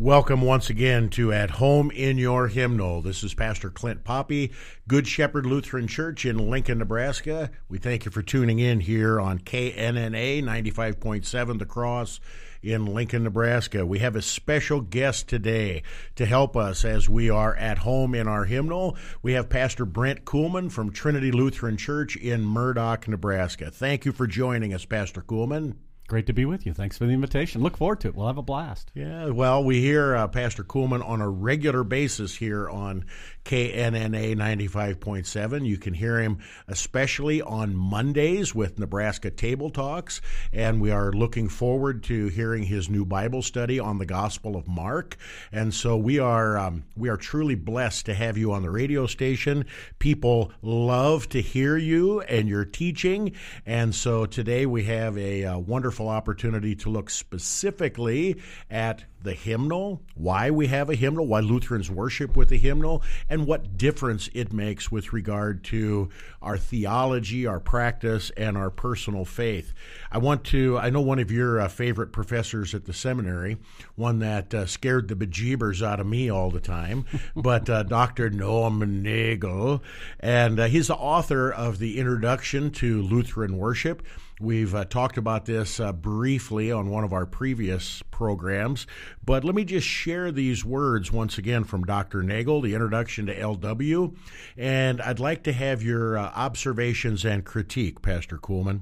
Welcome once again to At Home in Your Hymnal. This is Pastor Clint Poppy, Good Shepherd Lutheran Church in Lincoln, Nebraska. We thank you for tuning in here on KNNA 95.7 The Cross in Lincoln, Nebraska. We have a special guest today to help us as we are at home in our hymnal. We have Pastor Brent Kuhlman from Trinity Lutheran Church in Murdock, Nebraska. Thank you for joining us, Pastor Kuhlman. Great to be with you. Thanks for the invitation. Look forward to it. We'll have a blast. Yeah, well, we hear uh, Pastor Kuhlman on a regular basis here on KNNA 95.7. You can hear him especially on Mondays with Nebraska Table Talks, and we are looking forward to hearing his new Bible study on the Gospel of Mark. And so we are um, we are truly blessed to have you on the radio station. People love to hear you and your teaching, and so today we have a, a uh, wonderful opportunity to look specifically at the hymnal, why we have a hymnal, why Lutherans worship with a hymnal, and what difference it makes with regard to our theology, our practice, and our personal faith. I want to, I know one of your uh, favorite professors at the seminary, one that uh, scared the bejeebers out of me all the time, but uh, Dr. Norman Nagel, and uh, he's the author of the Introduction to Lutheran Worship. We've uh, talked about this uh, briefly on one of our previous programs, but let me just share these words once again from Dr. Nagel, the introduction to LW, and I'd like to have your uh, observations and critique, Pastor Kuhlman.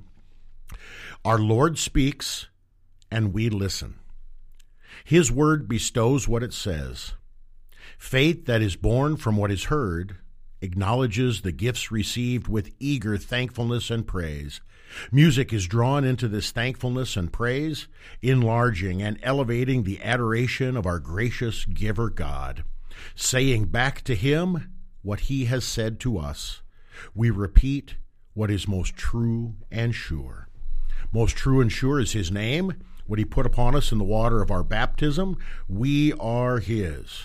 Our Lord speaks, and we listen. His word bestows what it says. Faith that is born from what is heard acknowledges the gifts received with eager thankfulness and praise. Music is drawn into this thankfulness and praise, enlarging and elevating the adoration of our gracious giver God, saying back to Him what He has said to us. We repeat what is most true and sure. Most true and sure is His name, what He put upon us in the water of our baptism. We are His.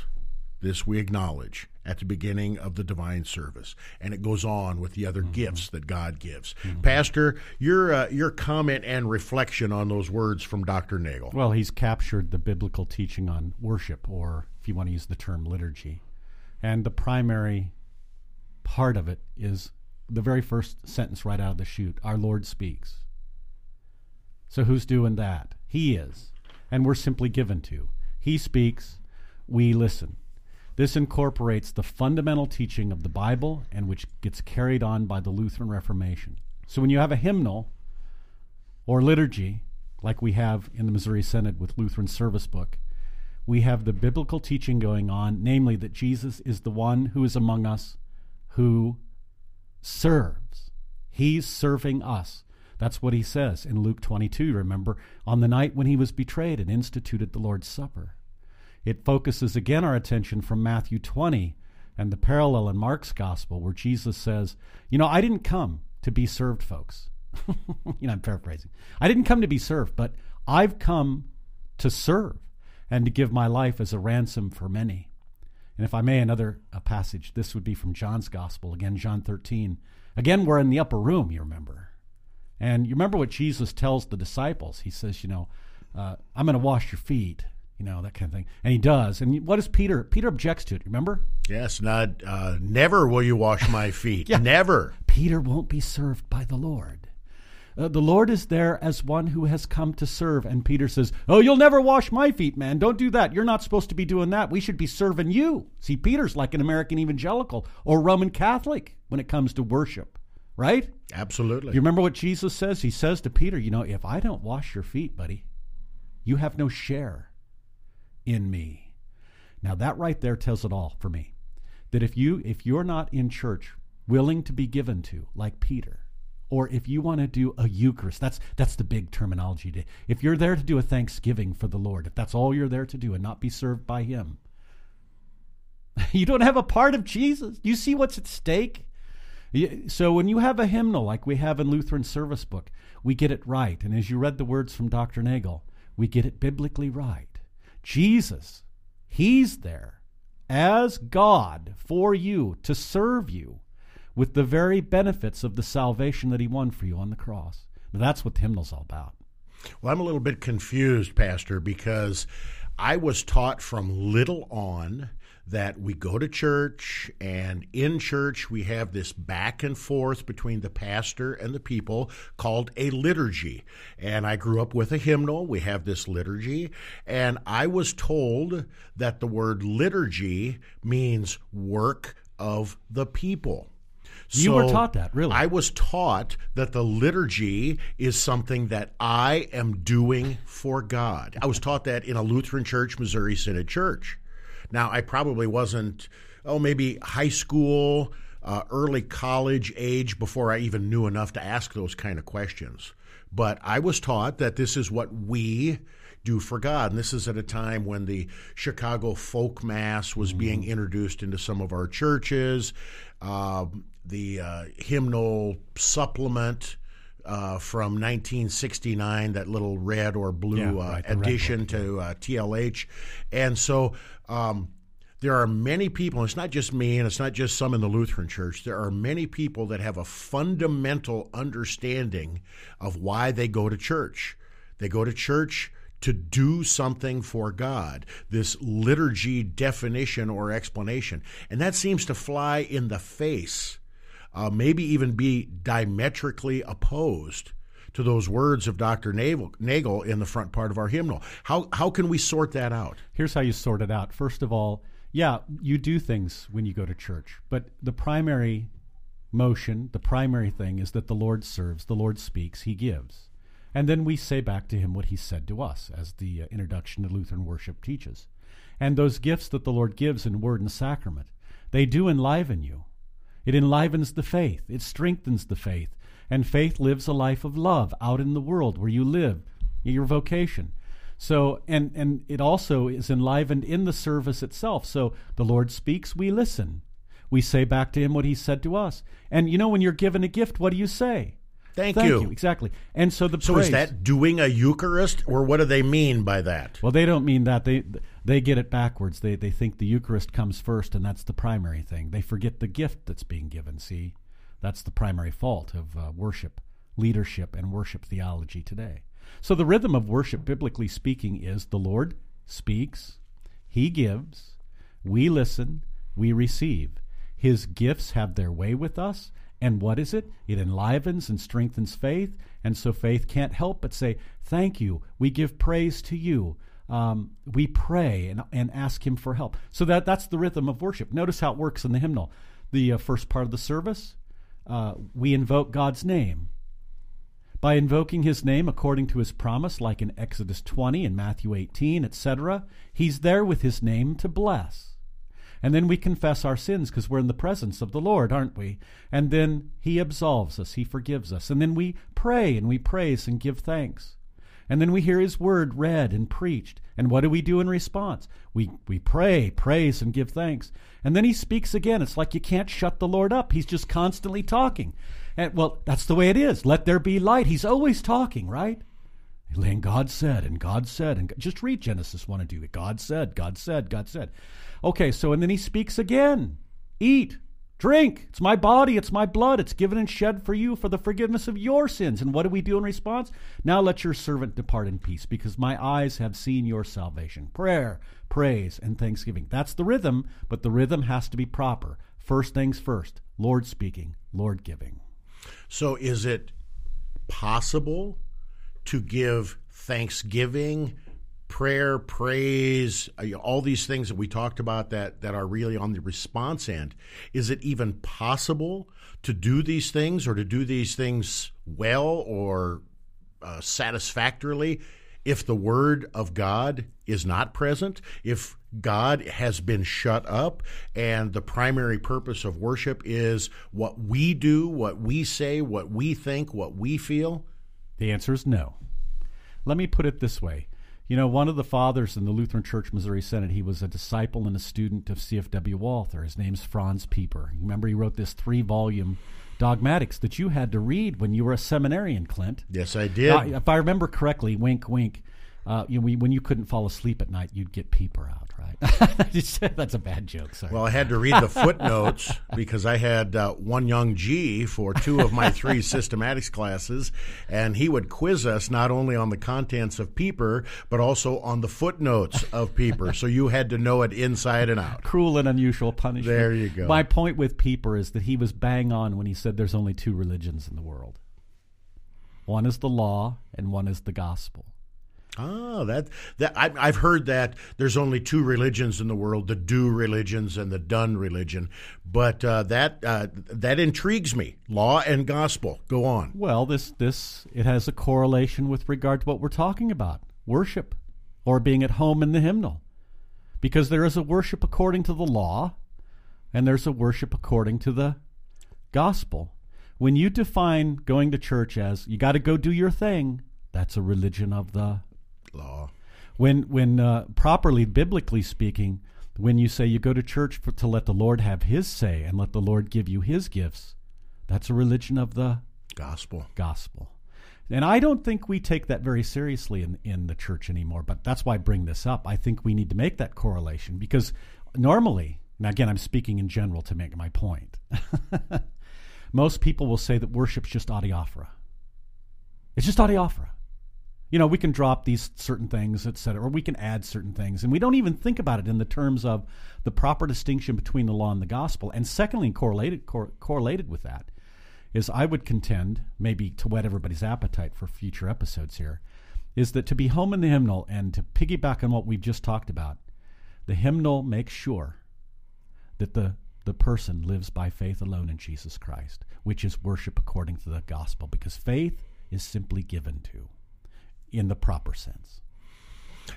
This we acknowledge at the beginning of the divine service, and it goes on with the other mm-hmm. gifts that God gives. Mm-hmm. Pastor, your uh, your comment and reflection on those words from Dr. Nagel. Well, he's captured the biblical teaching on worship, or if you want to use the term liturgy, and the primary part of it is the very first sentence right out of the chute: "Our Lord speaks." So who's doing that? He is, and we're simply given to. He speaks, we listen. This incorporates the fundamental teaching of the Bible and which gets carried on by the Lutheran Reformation. So when you have a hymnal or liturgy, like we have in the Missouri Synod with Lutheran Service Book, we have the biblical teaching going on, namely that Jesus is the one who is among us who serves. He's serving us. That's what he says in Luke 22, remember, on the night when he was betrayed and instituted the Lord's Supper. It focuses again our attention from Matthew 20 and the parallel in Mark's gospel where Jesus says, You know, I didn't come to be served, folks. you know, I'm paraphrasing. I didn't come to be served, but I've come to serve and to give my life as a ransom for many. And if I may, another passage, this would be from John's gospel, again, John 13. Again, we're in the upper room, you remember. And you remember what Jesus tells the disciples. He says, You know, uh, I'm going to wash your feet you know that kind of thing. And he does. And what does peter peter objects to it remember? Yes not uh, never will you wash my feet. Yeah. never. Peter won't be served by the lord. Uh, the lord is there as one who has come to serve. And peter says oh you'll never wash my feet man. Don't do that. You're not supposed to be doing that. We should be serving you. See peter's like an american evangelical or roman catholic when it comes to worship right? Absolutely. You remember what jesus says? He says to peter you know if i don't wash your feet buddy you have no share in me. Now that right there tells it all for me. That if you if you're not in church willing to be given to like Peter, or if you want to do a Eucharist, that's that's the big terminology. If you're there to do a thanksgiving for the Lord, if that's all you're there to do and not be served by him, you don't have a part of Jesus. You see what's at stake? So when you have a hymnal like we have in Lutheran Service Book, we get it right. And as you read the words from Dr. Nagel, we get it biblically right. Jesus, He's there as God for you to serve you with the very benefits of the salvation that He won for you on the cross. Now, that's what the hymnal's all about. Well, I'm a little bit confused, Pastor, because I was taught from little on that we go to church, and in church we have this back and forth between the pastor and the people called a liturgy. And I grew up with a hymnal. We have this liturgy. And I was told that the word liturgy means work of the people. You were taught that, really? I was taught that the liturgy is something that I am doing for God. I was taught that in a Lutheran church, Missouri Synod Church. Now, I probably wasn't, oh, maybe high school, uh, early college age before I even knew enough to ask those kind of questions. But I was taught that this is what we do for God. And this is at a time when the Chicago Folk Mass was mm-hmm. being introduced into some of our churches. Uh, the uh, hymnal supplement uh, from 1969, that little red or blue yeah, uh, addition to uh, TLH. And so um, there are many people, it's not just me and it's not just some in the Lutheran Church, there are many people that have a fundamental understanding of why they go to church. They go to church to do something for God, this liturgy definition or explanation. And that seems to fly in the face uh, maybe even be diametrically opposed to those words of Dr. Nagel in the front part of our hymnal. How, how can we sort that out? Here's how you sort it out. First of all, yeah, you do things when you go to church, but the primary motion, the primary thing is that the Lord serves, the Lord speaks, He gives. And then we say back to Him what He said to us, as the uh, introduction to Lutheran worship teaches. And those gifts that the Lord gives in word and sacrament, they do enliven you. It enlivens the faith, it strengthens the faith, and faith lives a life of love out in the world where you live, your vocation. So, and, and it also is enlivened in the service itself. So the Lord speaks, we listen. We say back to him what he said to us. And you know, when you're given a gift, what do you say? Thank, Thank you. you. Exactly. And so the so praise, is that doing a Eucharist, or what do they mean by that? Well, they don't mean that. They they get it backwards. They they think the Eucharist comes first, and that's the primary thing. They forget the gift that's being given. See, that's the primary fault of uh, worship, leadership, and worship theology today. So the rhythm of worship, biblically speaking, is the Lord speaks, He gives, we listen, we receive. His gifts have their way with us and what is it? It enlivens and strengthens faith. And so faith can't help but say, Thank you. We give praise to you. Um, we pray and, and ask Him for help. So that, that's the rhythm of worship. Notice how it works in the hymnal. The uh, first part of the service, uh, we invoke God's name. By invoking His name according to His promise, like in Exodus 20 and Matthew 18, etc., He's there with His name to bless. And then we confess our sins because we're in the presence of the Lord, aren't we? And then He absolves us, He forgives us. And then we pray and we praise and give thanks. And then we hear His word read and preached. And what do we do in response? We, we pray, praise, and give thanks. And then He speaks again. It's like you can't shut the Lord up, He's just constantly talking. And well, that's the way it is. Let there be light. He's always talking, right? And God said, and God said, and just read Genesis 1 and 2. God said, God said, God said. Okay, so and then he speaks again Eat, drink. It's my body, it's my blood. It's given and shed for you for the forgiveness of your sins. And what do we do in response? Now let your servant depart in peace, because my eyes have seen your salvation. Prayer, praise, and thanksgiving. That's the rhythm, but the rhythm has to be proper. First things first Lord speaking, Lord giving. So is it possible to give thanksgiving prayer, praise, uh, all these things that we talked about that, that are really on the response end. Is it even possible to do these things or to do these things well or uh, satisfactorily if the Word of God is not present? If God has been shut up and the primary purpose of worship is what we do, what we say, what we think, what we feel? The answer is no. Let me put it this way you know, one of the fathers in the Lutheran Church Missouri Synod, he was a disciple and a student of C.F.W. Walther. His name's Franz Pieper. Remember, he wrote this three volume dogmatics that you had to read when you were a seminarian, Clint. Yes, I did. if I remember correctly, wink, wink, uh, you know, when you couldn't fall asleep at night, you'd get Pieper out, right? That's a bad joke. Sorry. Well, I had to read the footnotes because I had uh, one young G for two of my three systematics classes, and he would quiz us not only on the contents of Pieper but also on the footnotes of Pieper. so you had to know it inside and out. Cruel and unusual punishment. There you go. My point with Pieper is that he was bang on when he said there's only two religions in the world. One is the law, and one is the gospel. Ah, that that I, I've heard that there's only two religions in the world: the do religions and the done religion. But uh, that uh, that intrigues me. Law and gospel. Go on. Well, this this it has a correlation with regard to what we're talking about: worship, or being at home in the hymnal, because there is a worship according to the law, and there's a worship according to the gospel. When you define going to church as you got to go do your thing, that's a religion of the law. When when uh, properly biblically speaking, when you say you go to church for, to let the Lord have His say and let the Lord give you His gifts, that's a religion of the gospel. Gospel. And I don't think we take that very seriously in, in the church anymore. But that's why I bring this up. I think we need to make that correlation because normally, now again, I'm speaking in general to make my point. Most people will say that worship's just adiaphora. It's just adiaphora you know, we can drop these certain things, et cetera, or we can add certain things. And we don't even think about it in the terms of the proper distinction between the law and the gospel. And secondly, correlated, cor- correlated with that is I would contend, maybe to whet everybody's appetite for future episodes here, is that to be home in the hymnal and to piggyback on what we've just talked about, the hymnal makes sure that the the person lives by faith alone in Jesus Christ, which is worship according to the gospel, because faith is simply given to in the proper sense.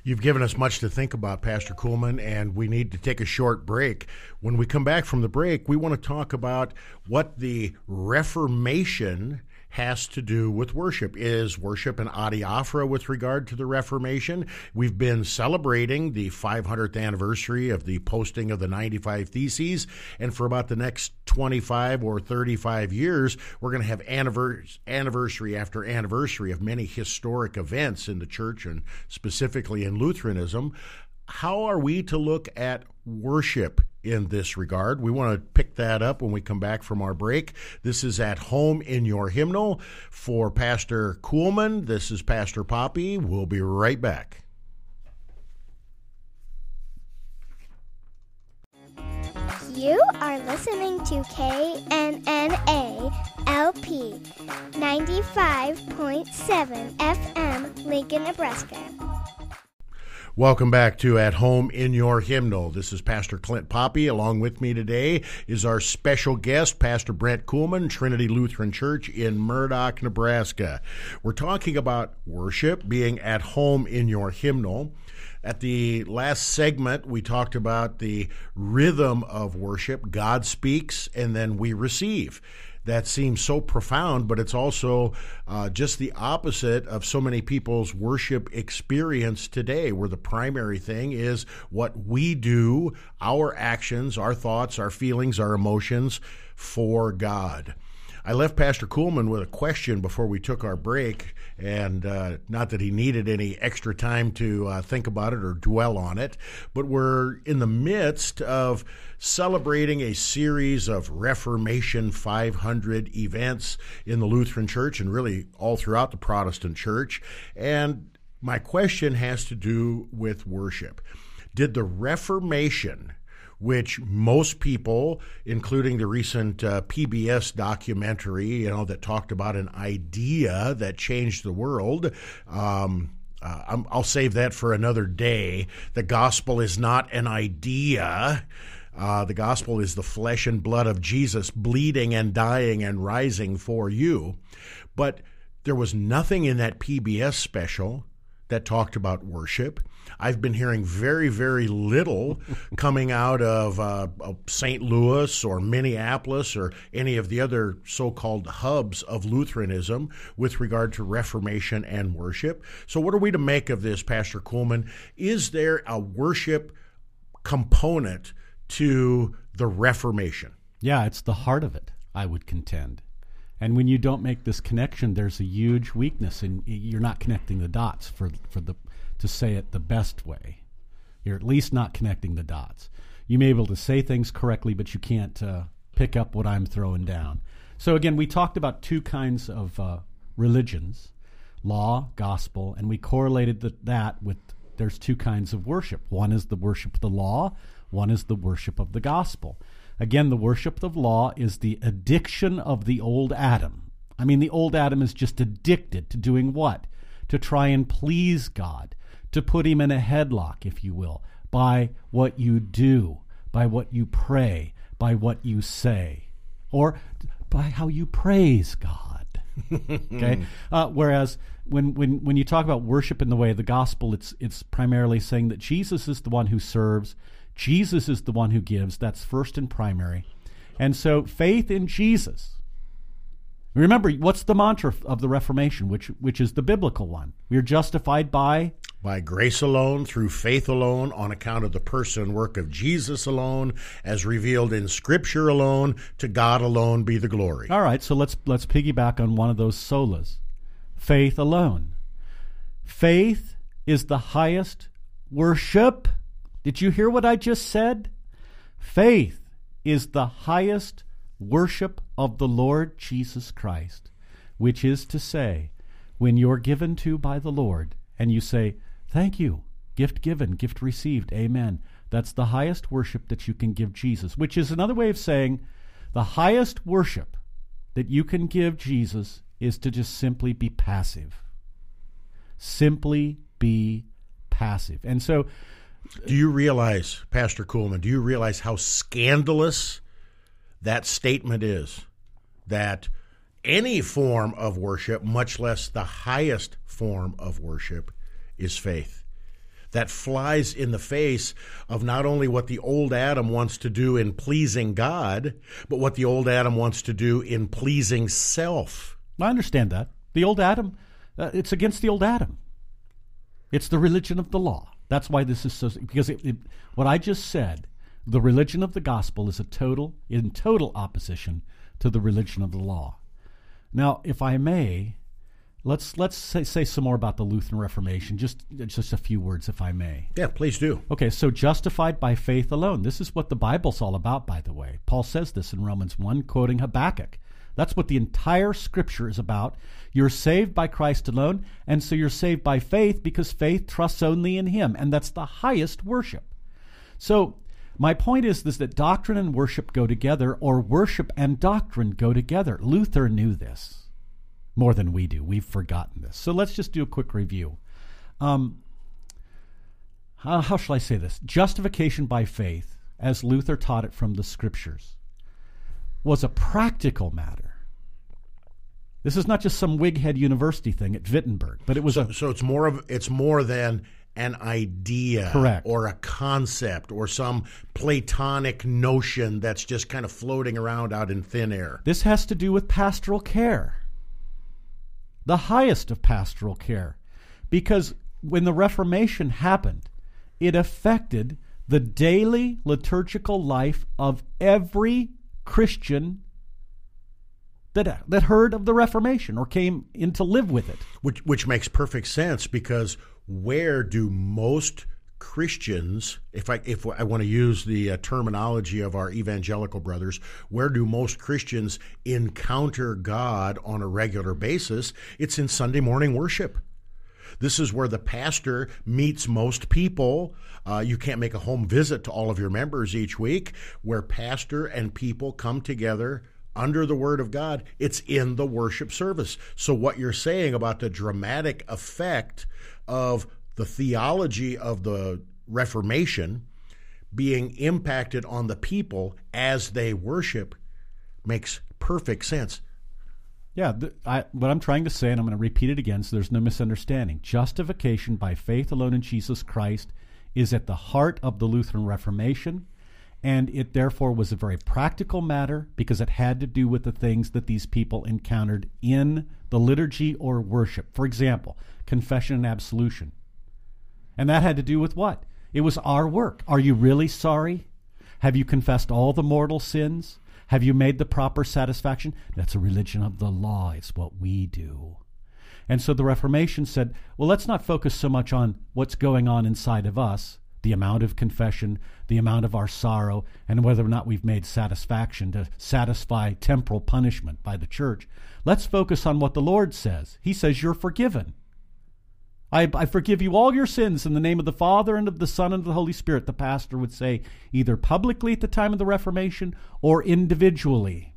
You've given us much to think about, Pastor Kuhlman, and we need to take a short break. When we come back from the break, we want to talk about what the Reformation has to do with worship. Is worship an adiaphora with regard to the Reformation? We've been celebrating the 500th anniversary of the posting of the 95 Theses, and for about the next 25 or 35 years, we're going to have anniversary after anniversary of many historic events in the church and specifically in Lutheranism. How are we to look at worship in this regard. We want to pick that up when we come back from our break. This is at home in your hymnal for Pastor Kuhlman. This is Pastor Poppy. We'll be right back. You are listening to KNNA LP 95.7 FM, Lincoln, Nebraska. Welcome back to At Home in Your Hymnal. This is Pastor Clint Poppy. Along with me today is our special guest, Pastor Brent Kuhlman, Trinity Lutheran Church in Murdock, Nebraska. We're talking about worship, being at home in your hymnal. At the last segment, we talked about the rhythm of worship. God speaks and then we receive that seems so profound, but it's also uh, just the opposite of so many people's worship experience today, where the primary thing is what we do, our actions, our thoughts, our feelings, our emotions for God. I left Pastor Kuhlman with a question before we took our break, and uh, not that he needed any extra time to uh, think about it or dwell on it, but we're in the midst of celebrating a series of Reformation 500 events in the Lutheran Church and really all throughout the Protestant Church. And my question has to do with worship. Did the Reformation which most people, including the recent uh, PBS documentary, you know, that talked about an idea that changed the world. Um, uh, I'll save that for another day. The gospel is not an idea. Uh, the gospel is the flesh and blood of Jesus bleeding and dying and rising for you. But there was nothing in that PBS special that talked about worship. I've been hearing very, very little coming out of, uh, St. Louis or Minneapolis or any of the other so called hubs of Lutheranism with regard to Reformation and worship. So, what are we to make of this, Pastor Kuhlman? Is there a worship component to the Reformation? Yeah, it's the heart of it, I would contend. And when you don't make this connection, there's a huge weakness, and you're not connecting the dots for for the to say it the best way. You're at least not connecting the dots. You may be able to say things correctly, but you can't uh, pick up what I'm throwing down. So, again, we talked about two kinds of uh, religions law, gospel, and we correlated the, that with there's two kinds of worship. One is the worship of the law, one is the worship of the gospel. Again, the worship of law is the addiction of the old Adam. I mean, the old Adam is just addicted to doing what? To try and please God, to put him in a headlock, if you will, by what you do, by what you pray, by what you say, or by how you praise God. okay? Uh, whereas when, when, when you talk about worship in the way of the gospel, it's, it's primarily saying that Jesus is the one who serves, Jesus is the one who gives. That's first and primary. And so faith in Jesus. Remember, what's the mantra of the Reformation, which, which is the biblical one? We are justified by by grace alone, through faith alone, on account of the person and work of Jesus alone, as revealed in Scripture alone, to God alone be the glory. All right, so let's let's piggyback on one of those solas. Faith alone. Faith is the highest worship. Did you hear what I just said? Faith is the highest worship of the Lord Jesus Christ, which is to say, when you're given to by the Lord and you say, Thank you. Gift given, gift received. Amen. That's the highest worship that you can give Jesus, which is another way of saying the highest worship that you can give Jesus is to just simply be passive. Simply be passive. And so. Do you realize, Pastor Kuhlman, do you realize how scandalous that statement is? That any form of worship, much less the highest form of worship, is faith. That flies in the face of not only what the old Adam wants to do in pleasing God, but what the old Adam wants to do in pleasing self. I understand that. The old Adam, uh, it's against the old Adam. It's the religion of the law. That's why this is so. Because it, it, what I just said, the religion of the gospel is a total, in total opposition to the religion of the law. Now, if I may, Let's let's say, say some more about the Lutheran Reformation. Just just a few words, if I may. Yeah, please do. Okay, so justified by faith alone. This is what the Bible's all about, by the way. Paul says this in Romans one, quoting Habakkuk. That's what the entire Scripture is about. You're saved by Christ alone, and so you're saved by faith because faith trusts only in Him, and that's the highest worship. So my point is this that doctrine and worship go together, or worship and doctrine go together. Luther knew this more than we do. We've forgotten this. So let's just do a quick review. Um, how, how shall I say this? Justification by faith, as Luther taught it from the scriptures, was a practical matter. This is not just some Whighead University thing at Wittenberg, but it was so, a, so it's more of it's more than an idea Correct. or a concept or some platonic notion that's just kind of floating around out in thin air. This has to do with pastoral care the highest of pastoral care. Because when the Reformation happened, it affected the daily liturgical life of every Christian that, that heard of the Reformation or came in to live with it. Which, which makes perfect sense because where do most Christians, if I if I want to use the uh, terminology of our evangelical brothers, where do most Christians encounter God on a regular basis? It's in Sunday morning worship. This is where the pastor meets most people. Uh, you can't make a home visit to all of your members each week, where pastor and people come together under the Word of God. It's in the worship service. So, what you're saying about the dramatic effect of the theology of the Reformation being impacted on the people as they worship makes perfect sense. Yeah, the, I, what I'm trying to say, and I'm going to repeat it again so there's no misunderstanding justification by faith alone in Jesus Christ is at the heart of the Lutheran Reformation, and it therefore was a very practical matter because it had to do with the things that these people encountered in the liturgy or worship. For example, confession and absolution. And that had to do with what? It was our work. Are you really sorry? Have you confessed all the mortal sins? Have you made the proper satisfaction? That's a religion of the law. It's what we do. And so the Reformation said, well, let's not focus so much on what's going on inside of us, the amount of confession, the amount of our sorrow, and whether or not we've made satisfaction to satisfy temporal punishment by the church. Let's focus on what the Lord says. He says, You're forgiven. I, I, forgive you all your sins in the name of the Father and of the Son and of the Holy Spirit, the pastor would say, either publicly at the time of the Reformation or individually.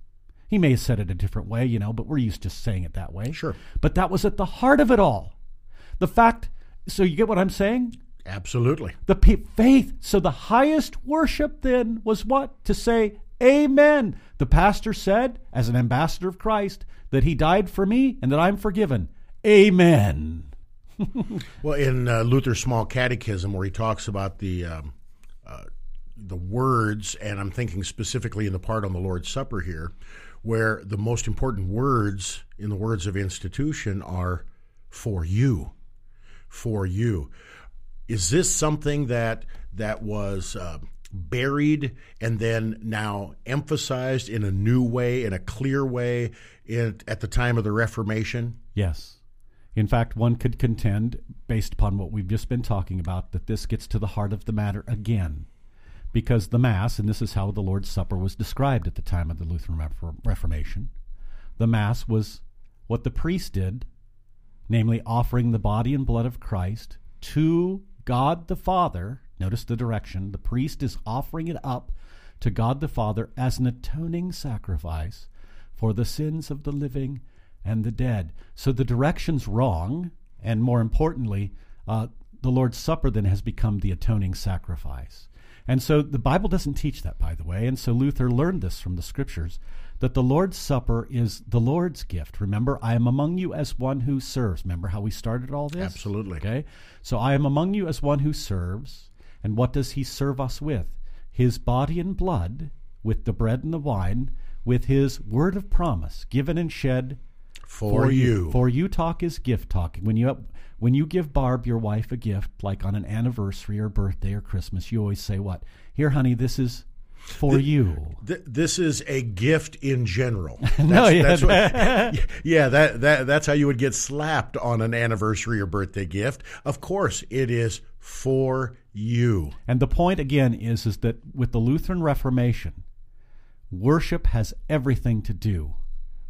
He may have said it a different way, you know, but we're used to saying it that way. Sure. But that was at the heart of it all. The fact, so you get what I'm saying? Absolutely. The pe- faith. So the highest worship then was what? To say, Amen. The pastor said, as an ambassador of Christ, that he died for me and that I'm forgiven. Amen. well, in uh, Luther's Small Catechism, where he talks about the um, uh, the words, and I'm thinking specifically in the part on the Lord's Supper here, where the most important words in the words of institution are for you, for you. Is this something that that was uh, buried and then now emphasized in a new way, in a clear way, in, at the time of the Reformation? Yes. In fact, one could contend, based upon what we've just been talking about, that this gets to the heart of the matter again because the Mass, and this is how the Lord's Supper was described at the time of the Lutheran Reformation, the Mass was what the priest did, namely offering the body and blood of Christ to God the Father. Notice the direction. The priest is offering it up to God the Father as an atoning sacrifice for the sins of the living and the dead. So the direction's wrong, and more importantly, uh, the Lord's Supper then has become the atoning sacrifice. And so the Bible doesn't teach that, by the way. And so Luther learned this from the scriptures that the Lord's Supper is the Lord's gift. Remember, I am among you as one who serves. Remember how we started all this? Absolutely. Okay. So I am among you as one who serves. And what does he serve us with? His body and blood, with the bread and the wine, with his word of promise, given and shed for, for you. you. For you talk is gift talking. When you when you give Barb, your wife, a gift, like on an anniversary or birthday or Christmas, you always say, What? Here, honey, this is for the, you. Th- this is a gift in general. That's, no, yeah, that's what, yeah, that, that that's how you would get slapped on an anniversary or birthday gift. Of course, it is for you. And the point again is is that with the Lutheran Reformation, worship has everything to do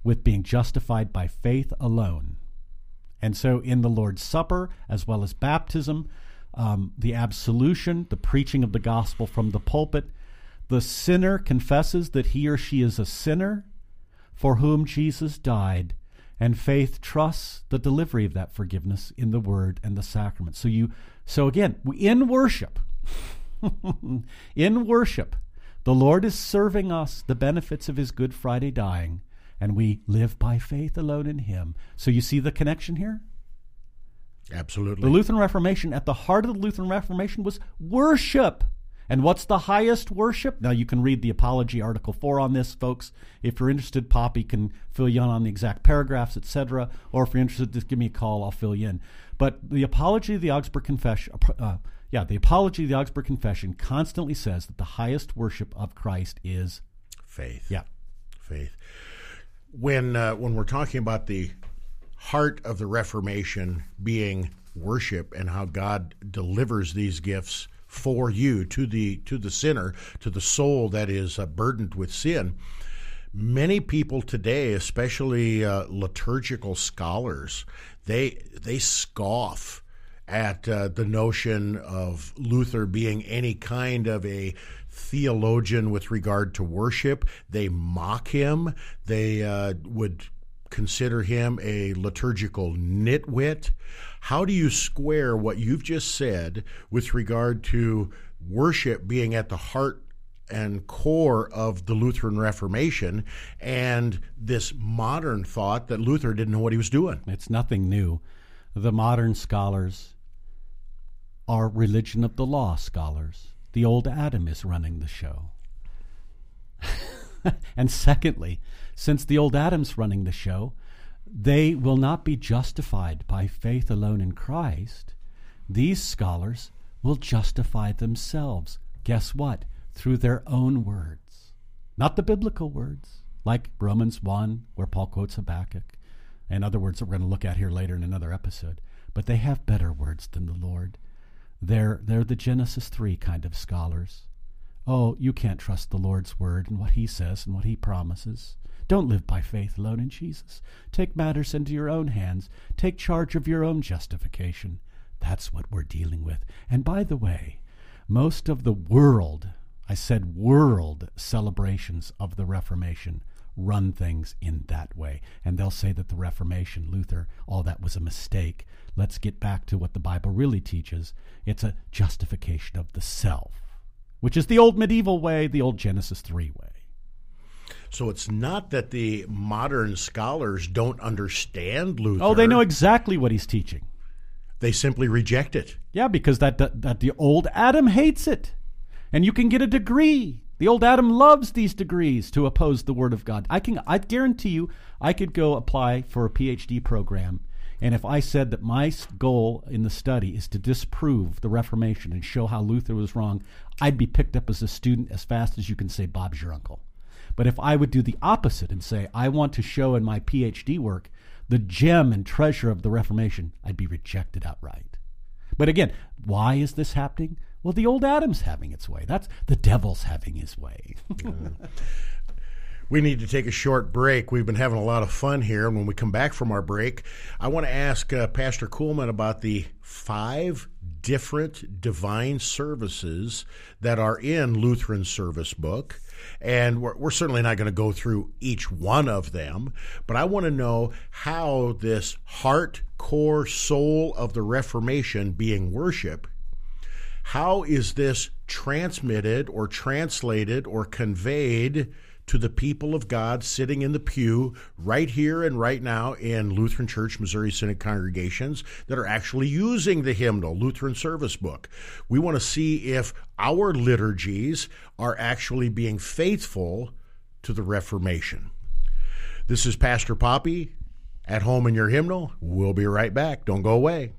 with being justified by faith alone. And so, in the Lord's Supper, as well as baptism, um, the absolution, the preaching of the gospel from the pulpit, the sinner confesses that he or she is a sinner for whom Jesus died, and faith trusts the delivery of that forgiveness in the word and the sacrament. So you, so again, in worship, in worship, the Lord is serving us the benefits of His Good Friday dying and we live by faith alone in Him. So you see the connection here? Absolutely. The Lutheran Reformation, at the heart of the Lutheran Reformation, was worship. And what's the highest worship? Now, you can read the Apology, Article 4 on this, folks. If you're interested, Poppy can fill you in on the exact paragraphs, etc. Or if you're interested, just give me a call. I'll fill you in. But the Apology of the Augsburg Confession, uh, yeah, the Apology of the Augsburg Confession constantly says that the highest worship of Christ is faith. Yeah. Faith when uh, when we're talking about the heart of the Reformation being worship and how God delivers these gifts for you to the to the sinner, to the soul that is uh, burdened with sin. Many people today, especially uh, liturgical scholars, they they scoff at uh, the notion of Luther being any kind of a theologian with regard to worship. They mock him. They uh, would consider him a liturgical nitwit. How do you square what you've just said with regard to worship being at the heart and core of the Lutheran Reformation and this modern thought that Luther didn't know what he was doing? It's nothing new. The modern scholars are religion of the law scholars the old Adam is running the show. and secondly, since the old Adam's running the show, they will not be justified by faith alone in Christ. These scholars will justify themselves. Guess what? Through their own words. Not the biblical words, like Romans 1, where Paul quotes Habakkuk, and other words that we're going to look at here later in another episode. But they have better words than the Lord. They're, they're the Genesis 3 kind of scholars. Oh, you can't trust the Lord's word and what he says and what he promises. Don't live by faith alone in Jesus. Take matters into your own hands. Take charge of your own justification. That's what we're dealing with. And by the way, most of the world, I said world celebrations of the Reformation run things in that way. And they'll say that the Reformation, Luther, all that was a mistake. Let's get back to what the Bible really teaches it's a justification of the self, which is the old medieval way, the old Genesis 3 way. So it's not that the modern scholars don't understand Luther. Oh, they know exactly what he's teaching. They simply reject it. Yeah, because that, that, that the old Adam hates it. And you can get a degree the old Adam loves these degrees to oppose the Word of God. I can, I guarantee you, I could go apply for a PhD program, and if I said that my goal in the study is to disprove the Reformation and show how Luther was wrong, I'd be picked up as a student as fast as you can say Bob's your uncle. But if I would do the opposite and say I want to show in my PhD work the gem and treasure of the Reformation, I'd be rejected outright. But again, why is this happening? Well, the old Adam's having its way. That's the devil's having his way. we need to take a short break. We've been having a lot of fun here. And when we come back from our break, I want to ask uh, Pastor Kuhlman about the five different divine services that are in Lutheran Service Book. And we're, we're certainly not going to go through each one of them, but I want to know how this heart, core, soul of the Reformation being worship how is this transmitted or translated or conveyed to the people of God sitting in the pew right here and right now in Lutheran Church, Missouri Synod congregations that are actually using the hymnal, Lutheran Service Book. We want to see if our liturgies are actually being faithful to the Reformation. This is Pastor Poppy at home in your hymnal. We'll be right back. Don't go away.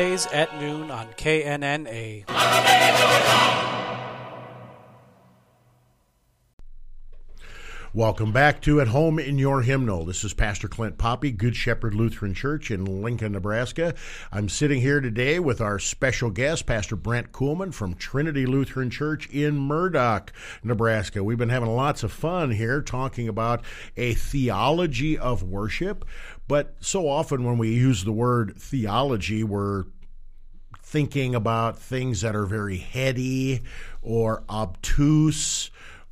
Sundays at noon on KNNA. Welcome back to At Home in Your Hymnal. This is Pastor Clint Poppy, Good Shepherd Lutheran Church in Lincoln, Nebraska. I'm sitting here today with our special guest, Pastor Brent Kuhlman from Trinity Lutheran Church in Murdock, Nebraska. We've been having lots of fun here talking about a theology of worship, but so often when we use the word theology, we're thinking about things that are very heady or obtuse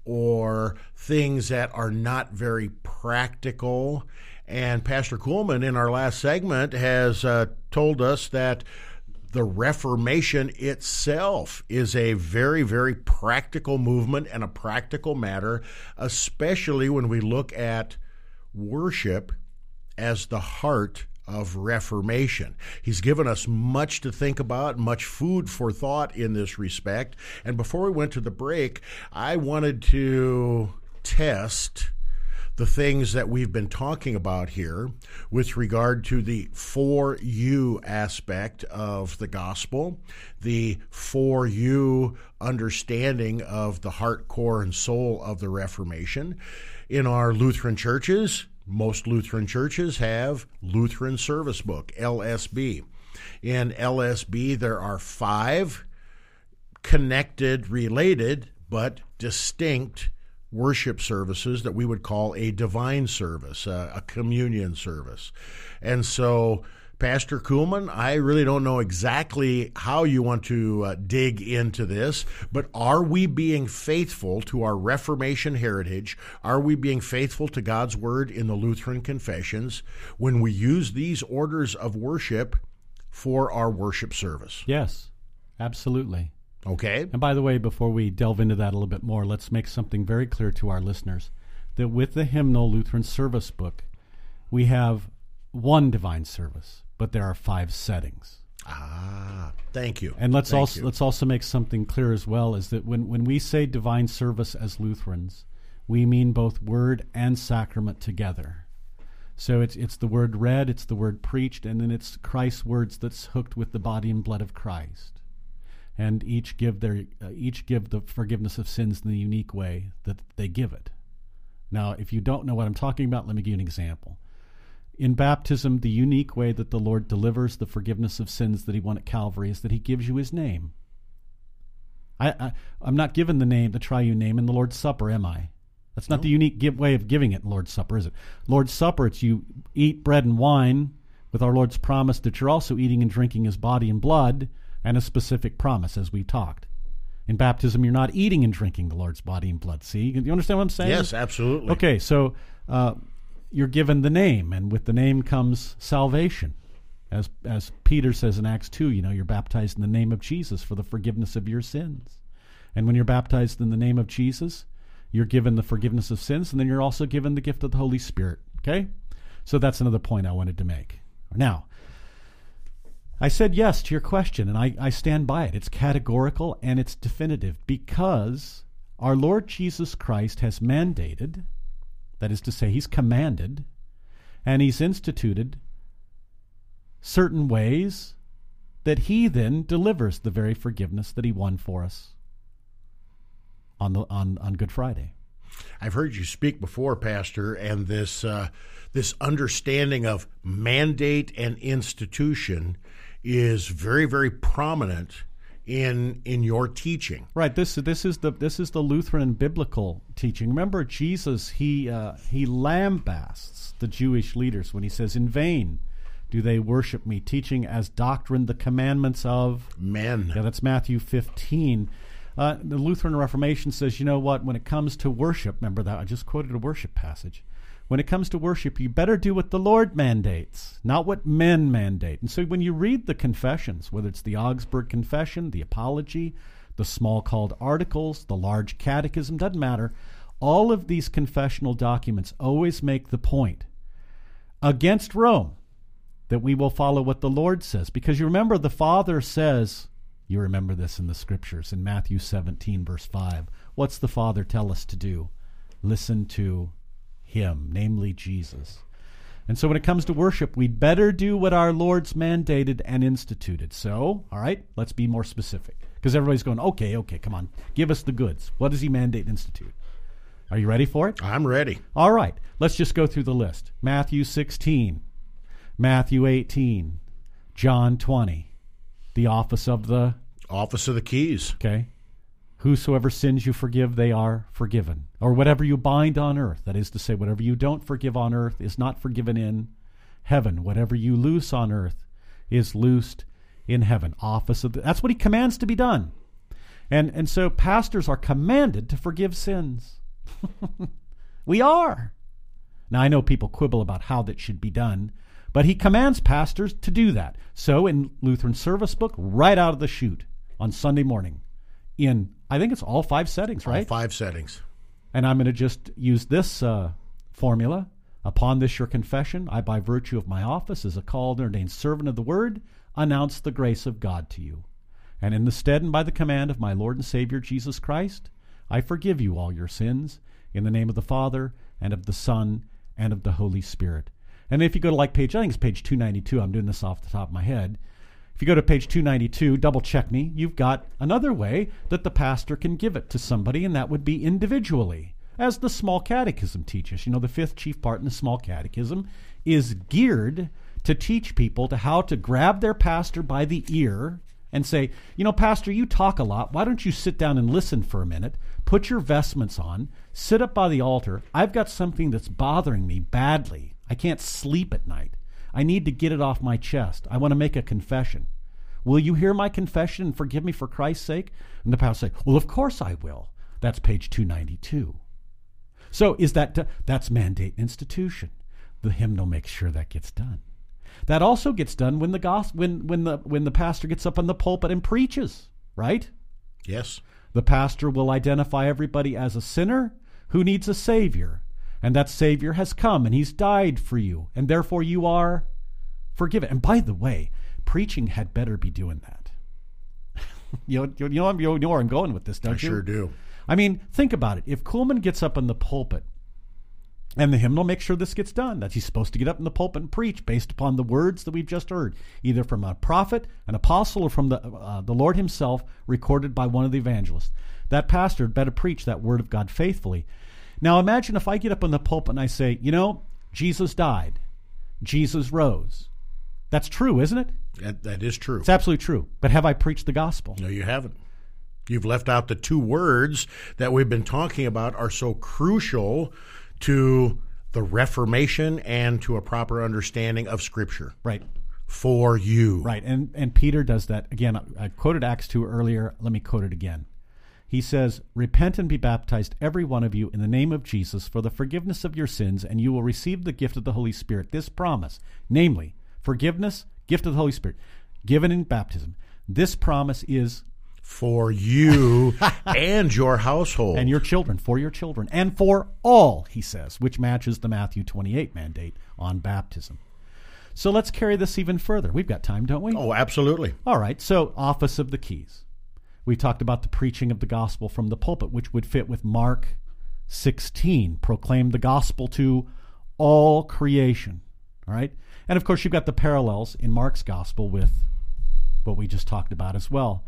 or things that are not very practical. And Pastor Kuhlman, in our last segment, has uh, told us that the Reformation itself is a very, very practical movement and a practical matter, especially when we look at worship as the heart of reformation. He's given us much to think about, much food for thought in this respect. And before we went to the break, I wanted to test the things that we've been talking about here with regard to the for you aspect of the gospel, the for you understanding of the heart, core, and soul of the Reformation. In our Lutheran churches, most Lutheran churches have Lutheran Service Book, LSB. In LSB, there are five connected, related, but distinct worship services that we would call a divine service, a, a communion service. And so Pastor Kuhlman, I really don't know exactly how you want to uh, dig into this, but are we being faithful to our Reformation heritage? Are we being faithful to God's Word in the Lutheran confessions when we use these orders of worship for our worship service? Yes, absolutely. Okay. And by the way, before we delve into that a little bit more, let's make something very clear to our listeners that with the hymnal Lutheran service book, we have one divine service, but there are five settings. Ah, thank you. And let's Thank also you. let's also make something clear as well is that when, when we say divine service as Lutherans, we mean both word and sacrament together. So it's it's the word read, it's the word preached, and then it's Christ's words that's hooked with the body and blood of Christ, and each give their uh, each give the forgiveness of sins in the unique way that they give it. Now, if you don't know what I'm talking about, let me give you an example. In baptism, the unique way that the Lord delivers the forgiveness of sins that He won at Calvary is that He gives you His name. I, I I'm not given the name, the triune name, in the Lord's Supper, am I? That's not the unique give, way of giving it in Lord's Supper, is it? Lord's Supper, it's you eat bread and wine with our Lord's promise that you're also eating and drinking His body and blood, and a specific promise, as we talked. In baptism, you're not eating and drinking the Lord's body and blood. See, you understand what I'm saying? Yes, absolutely. Okay, so uh, you're given the name, and with the name comes salvation. As, as Peter says in Acts 2, you know, you're baptized in the name of Jesus for the forgiveness of your sins. And when you're baptized in the name of Jesus, you're given the forgiveness of sins, and then you're also given the gift of the Holy Spirit. Okay? So that's another point I wanted to make. Now, I said yes to your question, and I, I stand by it. It's categorical and it's definitive because our Lord Jesus Christ has mandated, that is to say, He's commanded, and He's instituted certain ways that He then delivers the very forgiveness that He won for us on, the, on, on Good Friday. I've heard you speak before, Pastor, and this uh, this understanding of mandate and institution is very, very prominent in in your teaching. Right. This this is the this is the Lutheran biblical teaching. Remember, Jesus he uh, he lambasts the Jewish leaders when he says, "In vain do they worship me, teaching as doctrine the commandments of." Men. Yeah, that's Matthew fifteen. Uh, the Lutheran Reformation says, you know what? When it comes to worship, remember that I just quoted a worship passage. When it comes to worship, you better do what the Lord mandates, not what men mandate. And so when you read the confessions, whether it's the Augsburg Confession, the Apology, the Smalcald Articles, the large catechism, doesn't matter. All of these confessional documents always make the point against Rome that we will follow what the Lord says. Because you remember, the Father says, you remember this in the scriptures in Matthew 17, verse 5. What's the Father tell us to do? Listen to Him, namely Jesus. And so when it comes to worship, we'd better do what our Lord's mandated and instituted. So, all right, let's be more specific. Because everybody's going, okay, okay, come on, give us the goods. What does He mandate and institute? Are you ready for it? I'm ready. All right, let's just go through the list Matthew 16, Matthew 18, John 20, the office of the Office of the Keys. Okay. Whosoever sins you forgive, they are forgiven. Or whatever you bind on earth, that is to say, whatever you don't forgive on earth is not forgiven in heaven. Whatever you loose on earth is loosed in heaven. Office of the, that's what he commands to be done. And and so pastors are commanded to forgive sins. we are. Now I know people quibble about how that should be done, but he commands pastors to do that. So in Lutheran Service Book, right out of the chute on Sunday morning, in I think it's all five settings, All right? five settings. And I'm going to just use this uh, formula. Upon this your confession, I, by virtue of my office as a called and ordained servant of the word, announce the grace of God to you. And in the stead and by the command of my Lord and Savior Jesus Christ, I forgive you all your sins, in the name of the Father, and of the Son, and of the Holy Spirit. And if you go to like page, I think it's page 292, I'm doing this off the top of my head. If you go to page 292, double check me, you've got another way that the pastor can give it to somebody, and that would be individually. As the small catechism teaches. You know, the fifth chief part in the small catechism is geared to teach people to how to grab their pastor by the ear and say, you know, Pastor, you talk a lot. Why don't you sit down and listen for a minute? Put your vestments on, sit up by the altar. I've got something that's bothering me badly. I can't sleep at night. I need to get it off my chest. I want to make a confession. Will you hear my confession and forgive me for Christ's sake? And the pastor say, Well, of course I will. That's page 292. So is that that's mandate institution. The hymnal makes sure that gets done. That also gets done when the gospel, when when the when the pastor gets up on the pulpit and preaches, right? Yes. The pastor will identify everybody as a sinner who needs a savior, and that savior has come and he's died for you, and therefore you are forgiven. And by the way, preaching had better be doing that. you know, you know, you know where I'm going with this, don't I you? I sure do. I mean, think about it. If Kuhlman gets up in the pulpit, and the hymnal makes sure this gets done, that he's supposed to get up in the pulpit and preach based upon the words that we've just heard, either from a prophet, an apostle, or from the, uh, the Lord himself, recorded by one of the evangelists. That pastor had better preach that word of God faithfully. Now imagine if I get up in the pulpit and I say, you know, Jesus died, Jesus rose. That's true, isn't it? That, that is true. It's absolutely true. But have I preached the gospel? No, you haven't. You've left out the two words that we've been talking about are so crucial to the Reformation and to a proper understanding of Scripture. Right. For you. Right. And and Peter does that again. I quoted Acts 2 earlier. Let me quote it again. He says, Repent and be baptized, every one of you, in the name of Jesus, for the forgiveness of your sins, and you will receive the gift of the Holy Spirit. This promise, namely, forgiveness, gift of the Holy Spirit, given in baptism. This promise is for you and your household. And your children, for your children, and for all, he says, which matches the Matthew 28 mandate on baptism. So let's carry this even further. We've got time, don't we? Oh, absolutely. All right. So, office of the keys. We talked about the preaching of the gospel from the pulpit, which would fit with Mark 16, proclaim the gospel to all creation. All right. And of course, you've got the parallels in Mark's gospel with what we just talked about as well.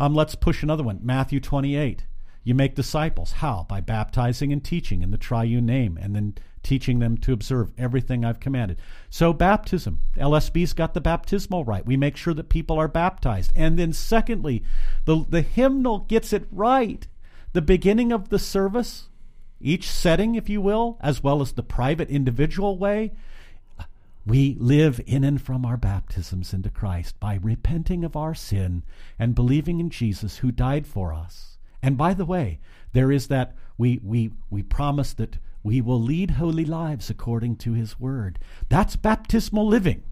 Um, let's push another one Matthew 28. You make disciples. How? By baptizing and teaching in the triune name, and then teaching them to observe everything I've commanded. So, baptism. LSB's got the baptismal rite. We make sure that people are baptized. And then, secondly, the, the hymnal gets it right. The beginning of the service, each setting, if you will, as well as the private individual way, we live in and from our baptisms into Christ by repenting of our sin and believing in Jesus who died for us. And by the way, there is that we, we, we promise that we will lead holy lives according to his word. That's baptismal living.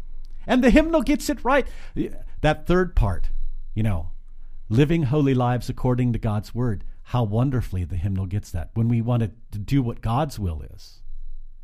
And the hymnal gets it right. That third part, you know, living holy lives according to God's word. How wonderfully the hymnal gets that when we want to do what God's will is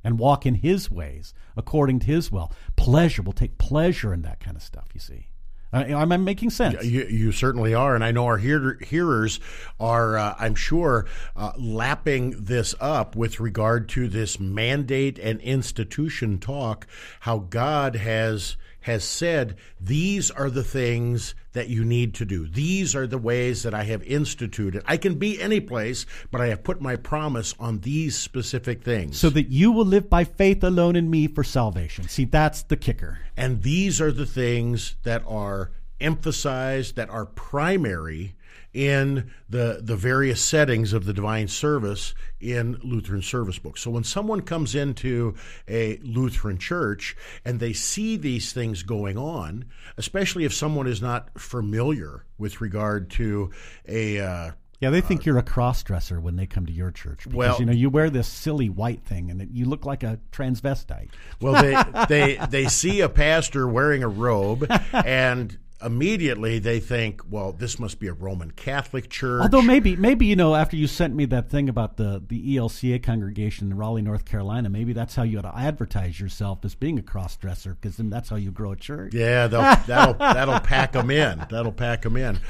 and walk in his ways according to his will. Pleasure, will take pleasure in that kind of stuff, you see. Uh, am I making sense? You, you, certainly are, and I know our hear- hearers are, uh, I'm sure, uh, lapping this up with regard to this mandate and institution talk. How God has has said, These are the things that you need to do. These are the ways that I have instituted. I can be any place, but I have put my promise on these specific things. So that you will live by faith alone in me for salvation. See, that's the kicker. And these are the things that are emphasized, that are primary in the the various settings of the divine service in Lutheran service books. So when someone comes into a Lutheran church and they see these things going on, especially if someone is not familiar with regard to a uh, yeah, they think uh, you're a cross dresser when they come to your church because well, you know you wear this silly white thing and it, you look like a transvestite. Well, they they they see a pastor wearing a robe and immediately they think, well, this must be a Roman Catholic church. Although maybe, maybe you know, after you sent me that thing about the the ELCA congregation in Raleigh, North Carolina, maybe that's how you ought to advertise yourself as being a cross dresser, because then that's how you grow a church. Yeah, that'll that'll pack them in. That'll pack them in.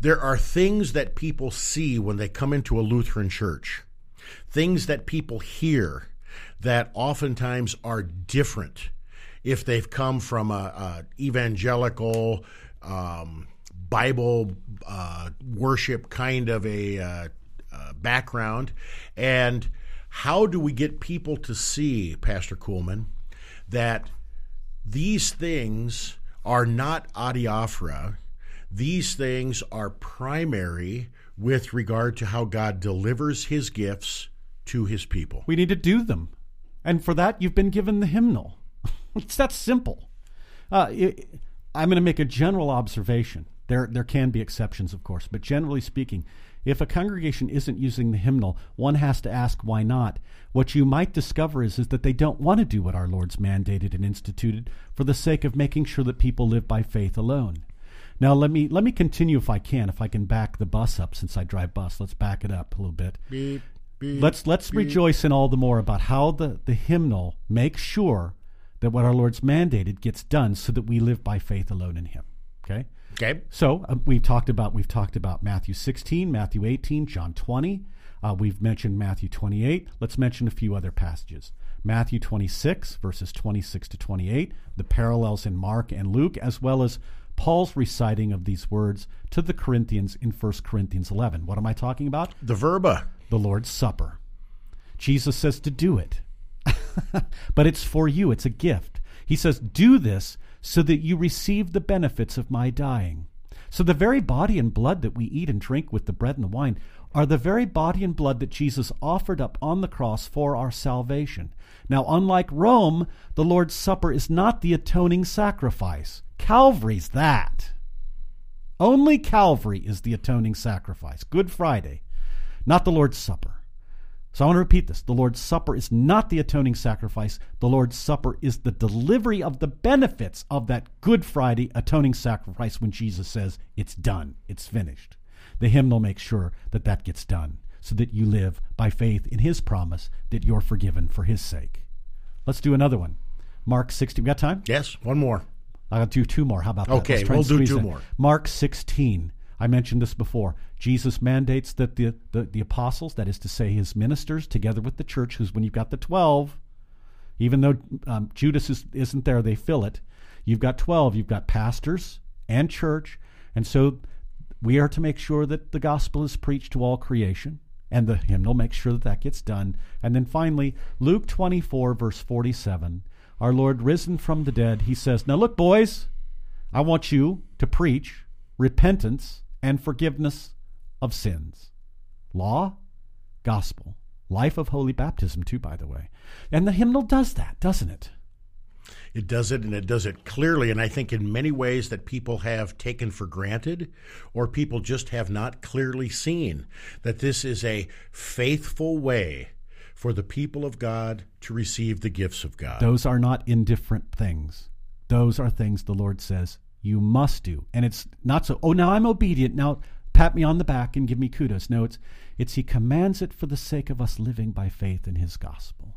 There are things that people see when they come into a Lutheran church, things that people hear that oftentimes are different if they've come from a, a evangelical um, Bible uh, worship kind of a uh, uh, background, and how do we get people to see, Pastor Kuhlman, that these things are not adiaphora, these things are primary with regard to how God delivers his gifts to his people. We need to do them. And for that, you've been given the hymnal. it's that simple. Uh, it, I'm going to make a general observation. There, there can be exceptions, of course, but generally speaking, if a congregation isn't using the hymnal, one has to ask why not. What you might discover is, is that they don't want to do what our Lord's mandated and instituted for the sake of making sure that people live by faith alone. Now let me let me continue if I can, if I can back the bus up since I drive bus. Let's back it up a little bit. Beep, beep, let's let's beep. rejoice in all the more about how the, the hymnal makes sure that what our Lord's mandated gets done so that we live by faith alone in him. Okay? Okay. So um, we've talked about we've talked about Matthew 16, Matthew 18, John 20. Uh, we've mentioned Matthew 28. Let's mention a few other passages. Matthew 26, verses 26 to 28, the parallels in Mark and Luke, as well as Paul's reciting of these words to the Corinthians in 1 Corinthians 11. What am I talking about? The verba. The Lord's Supper. Jesus says to do it, but it's for you, it's a gift. He says, Do this so that you receive the benefits of my dying. So the very body and blood that we eat and drink with the bread and the wine are the very body and blood that Jesus offered up on the cross for our salvation. Now, unlike Rome, the Lord's Supper is not the atoning sacrifice. Calvary's that. Only Calvary is the atoning sacrifice. Good Friday, not the Lord's Supper. So I want to repeat this. The Lord's Supper is not the atoning sacrifice. The Lord's Supper is the delivery of the benefits of that Good Friday atoning sacrifice when Jesus says, It's done, it's finished. The hymnal makes sure that that gets done so that you live by faith in His promise that you're forgiven for His sake. Let's do another one. Mark 16. We got time? Yes, one more. I'll do two more. How about that? Okay, we'll do two in. more. Mark 16. I mentioned this before. Jesus mandates that the, the, the apostles, that is to say, his ministers, together with the church, who's when you've got the 12, even though um, Judas is, isn't there, they fill it. You've got 12. You've got pastors and church. And so we are to make sure that the gospel is preached to all creation. And the hymnal makes sure that that gets done. And then finally, Luke 24, verse 47, our Lord risen from the dead, he says, Now look, boys, I want you to preach repentance and forgiveness of sins. Law, gospel, life of holy baptism, too, by the way. And the hymnal does that, doesn't it? It does it, and it does it clearly, and I think in many ways that people have taken for granted, or people just have not clearly seen that this is a faithful way for the people of God to receive the gifts of God. Those are not indifferent things. Those are things the Lord says you must do. And it's not so, oh, now I'm obedient. Now pat me on the back and give me kudos. No, it's, it's He commands it for the sake of us living by faith in His gospel.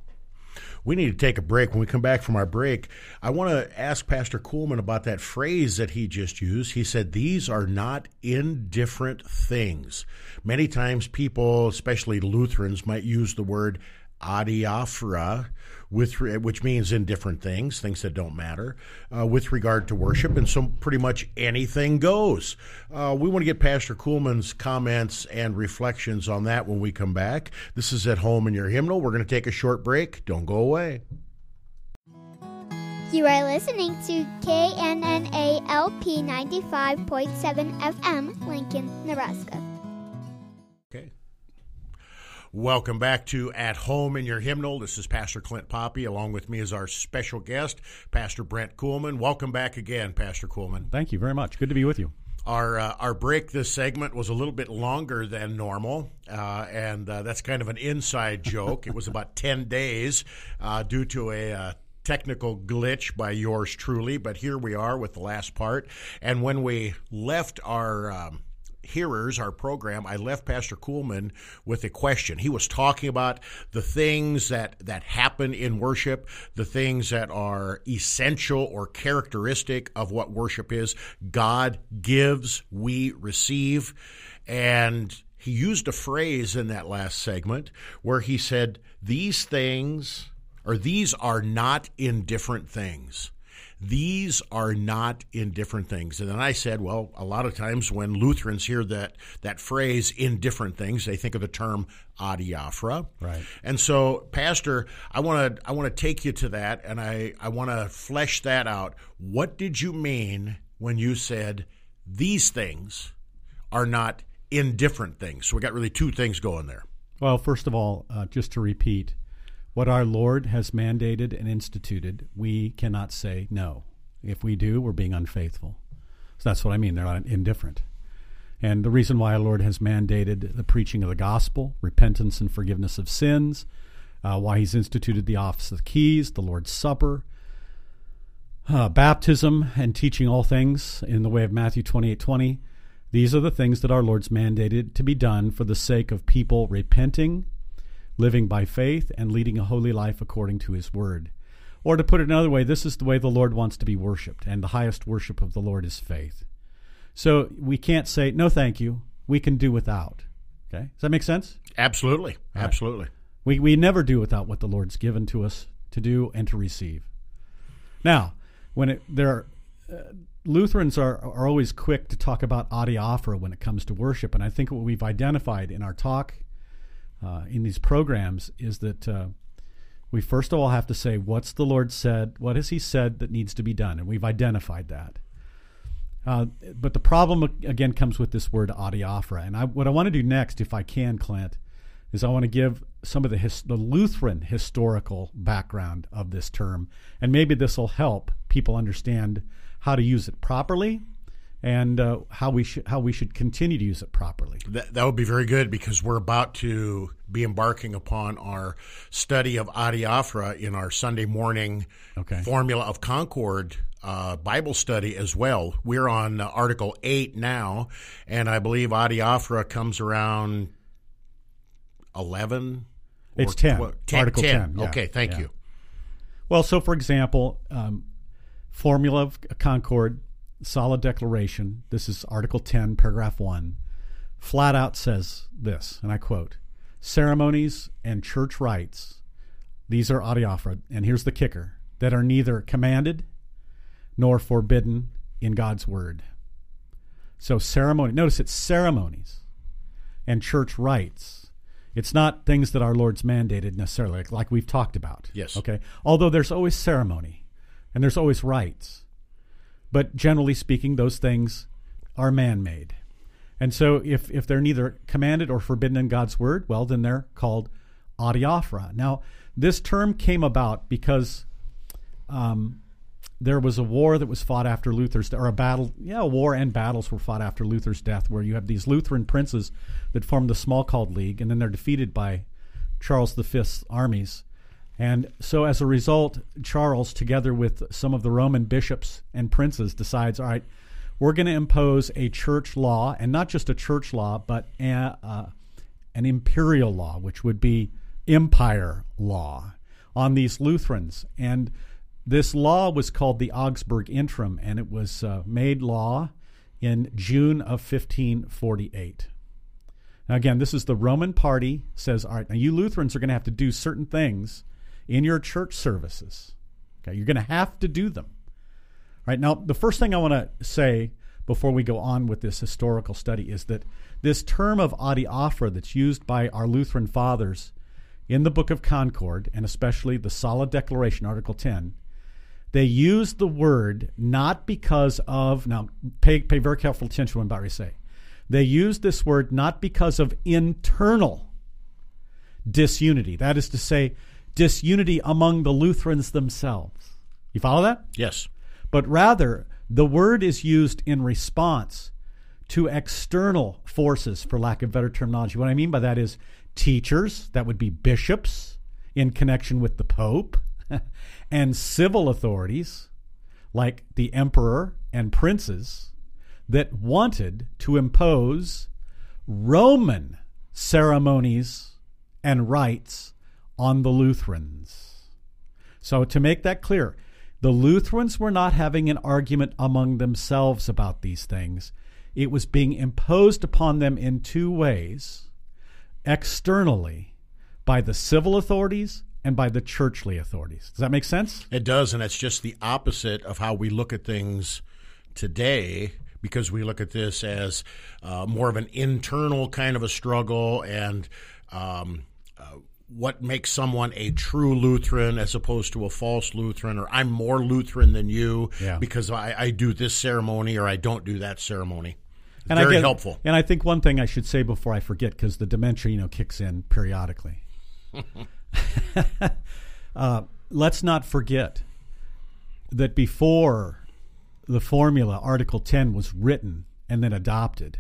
We need to take a break. When we come back from our break, I want to ask Pastor Kuhlman about that phrase that he just used. He said, These are not indifferent things. Many times, people, especially Lutherans, might use the word adiaphora, with which means indifferent things, things that don't matter, uh, with regard to worship, and so pretty much anything goes. Uh, we want to get Pastor Kuhlman's comments and reflections on that when we come back. This is at home in your hymnal. We're going to take a short break. Don't go away. You are listening to KNNA LP 95.7 FM, Lincoln, Nebraska. Welcome back to At Home in Your Hymnal. This is Pastor Clint Poppe. Along with me is our special guest, Pastor Brent Kuhlman. Welcome back again, Pastor Kuhlman. Thank you very much. Good to be with you. Our uh, our break this segment was a little bit longer than normal, uh, and uh, that's kind of an inside joke. it was about ten days uh, due to a uh, technical glitch by yours truly, but here we are with the last part. And when we left our um, hearers, our program, I left Pastor Kuhlman with a question. He was talking about the things that, that happen in worship, the things that are essential or characteristic of what worship is. God gives, we receive. And he used a phrase in that last segment where he said, These things, or these are not indifferent things these are not indifferent things. And then I said, well, a lot of times when Lutherans hear that that phrase indifferent things, they think of the term adiaphora. Right. And so, Pastor, I want to I want to take you to that and I, I want to flesh that out. What did you mean when you said these things are not indifferent things? So we got really two things going there. Well, first of all, uh, just to repeat, what our Lord has mandated and instituted, we cannot say no. If we do, we're being unfaithful. So that's what I mean. They're not indifferent. And the reason why our Lord has mandated the preaching of the gospel, repentance and forgiveness of sins, uh, why He's instituted the office of the keys, the Lord's Supper, uh, baptism, and teaching all things in the way of Matthew 28 20. These are the things that our Lord's mandated to be done for the sake of people repenting, living by faith, and leading a holy life according to His Word. Or to put it another way, this is the way the Lord wants to be worshiped, and the highest worship of the Lord is faith. So we can't say, no, thank you. We can do without. Okay? Does that make sense? Absolutely. Absolutely. We, we never do without what the Lord's given to us to do and to receive. Now, when it, there are, uh, Lutherans are, are always quick to talk about adiaphora when it comes to worship. And I think what we've identified in our talk uh, in these programs is that uh, we first of all have to say, what's the Lord said? What has He said that needs to be done? And we've identified that. Uh, but the problem again comes with this word adiaphora. And I, what I want to do next, if I can, Clint, is I want to give some of the, his, the Lutheran historical background of this term, and maybe this will help people understand how to use it properly and uh, how we should how we should continue to use it properly. That, that would be very good because we're about to be embarking upon our study of adiaphora in our Sunday morning Okay. Formula of Concord uh, Bible study as well. We're on uh, Article 8 now, and I believe adiaphora comes around 11. or It's 10. 12 Article 10, yeah. Okay, thank Yeah. you. Well, so for example, um, Formula of Concord, Solid Declaration, this is Article 10, Paragraph 1, flat out says this, and I quote Ceremonies and church rites, these are adiaphora, and here's the kicker, that are neither commanded nor forbidden in God's Word. So, ceremony, notice it's ceremonies and church rites. It's not things that our Lord's mandated necessarily, like, like we've talked about. Yes. Okay. Although there's always ceremony and there's always rites. But generally speaking, those things are man made. And so if, if they're neither commanded or forbidden in God's word, well, then they're called adiaphora. Now, this term came about because um, there was a war that was fought after Luther's, or a battle, yeah, a war and battles were fought after Luther's death, where you have these Lutheran princes that formed the Smalcald League, and then they're defeated by Charles V's armies. And so, as a result, Charles, together with some of the Roman bishops and princes, decides, all right, we're going to impose a church law, and not just a church law, but a, uh, an imperial law, which would be empire law, on these Lutherans. And this law was called the Augsburg Interim, and it was uh, made law in June of 1548. Now, again, this is the Roman party says, all right, now you Lutherans are going to have to do certain things in your church services. Okay, you're going to have to do them. Right, now, the first thing I want to say before we go on with this historical study is that this term of adiaphora that's used by our Lutheran fathers in the Book of Concord, and especially the Solid Declaration, Article 10, they use the word not because of, now pay, pay very careful attention about to say. They use this word not because of internal disunity. That is to say, disunity among the Lutherans themselves. You follow that? Yes. But rather, the word is used in response to external forces, for lack of better terminology. What I mean by that is teachers, that would be bishops in connection with the Pope, and civil authorities like the emperor and princes that wanted to impose Roman ceremonies and rites on the Lutherans. So, to make that clear, the Lutherans were not having an argument among themselves about these things. It was being imposed upon them in two ways externally by the civil authorities and by the churchly authorities. Does that make sense? It does, and it's just the opposite of how we look at things today because we look at this as uh, more of an internal kind of a struggle and um, what makes someone a true Lutheran as opposed to a false Lutheran, or I'm more Lutheran than you Yeah. because I, I do this ceremony or I don't do that ceremony. And Very I get, helpful. And I think one thing I should say before I forget, because the dementia, you know, kicks in periodically. uh, let's not forget that before the formula, Article 10, was written and then adopted,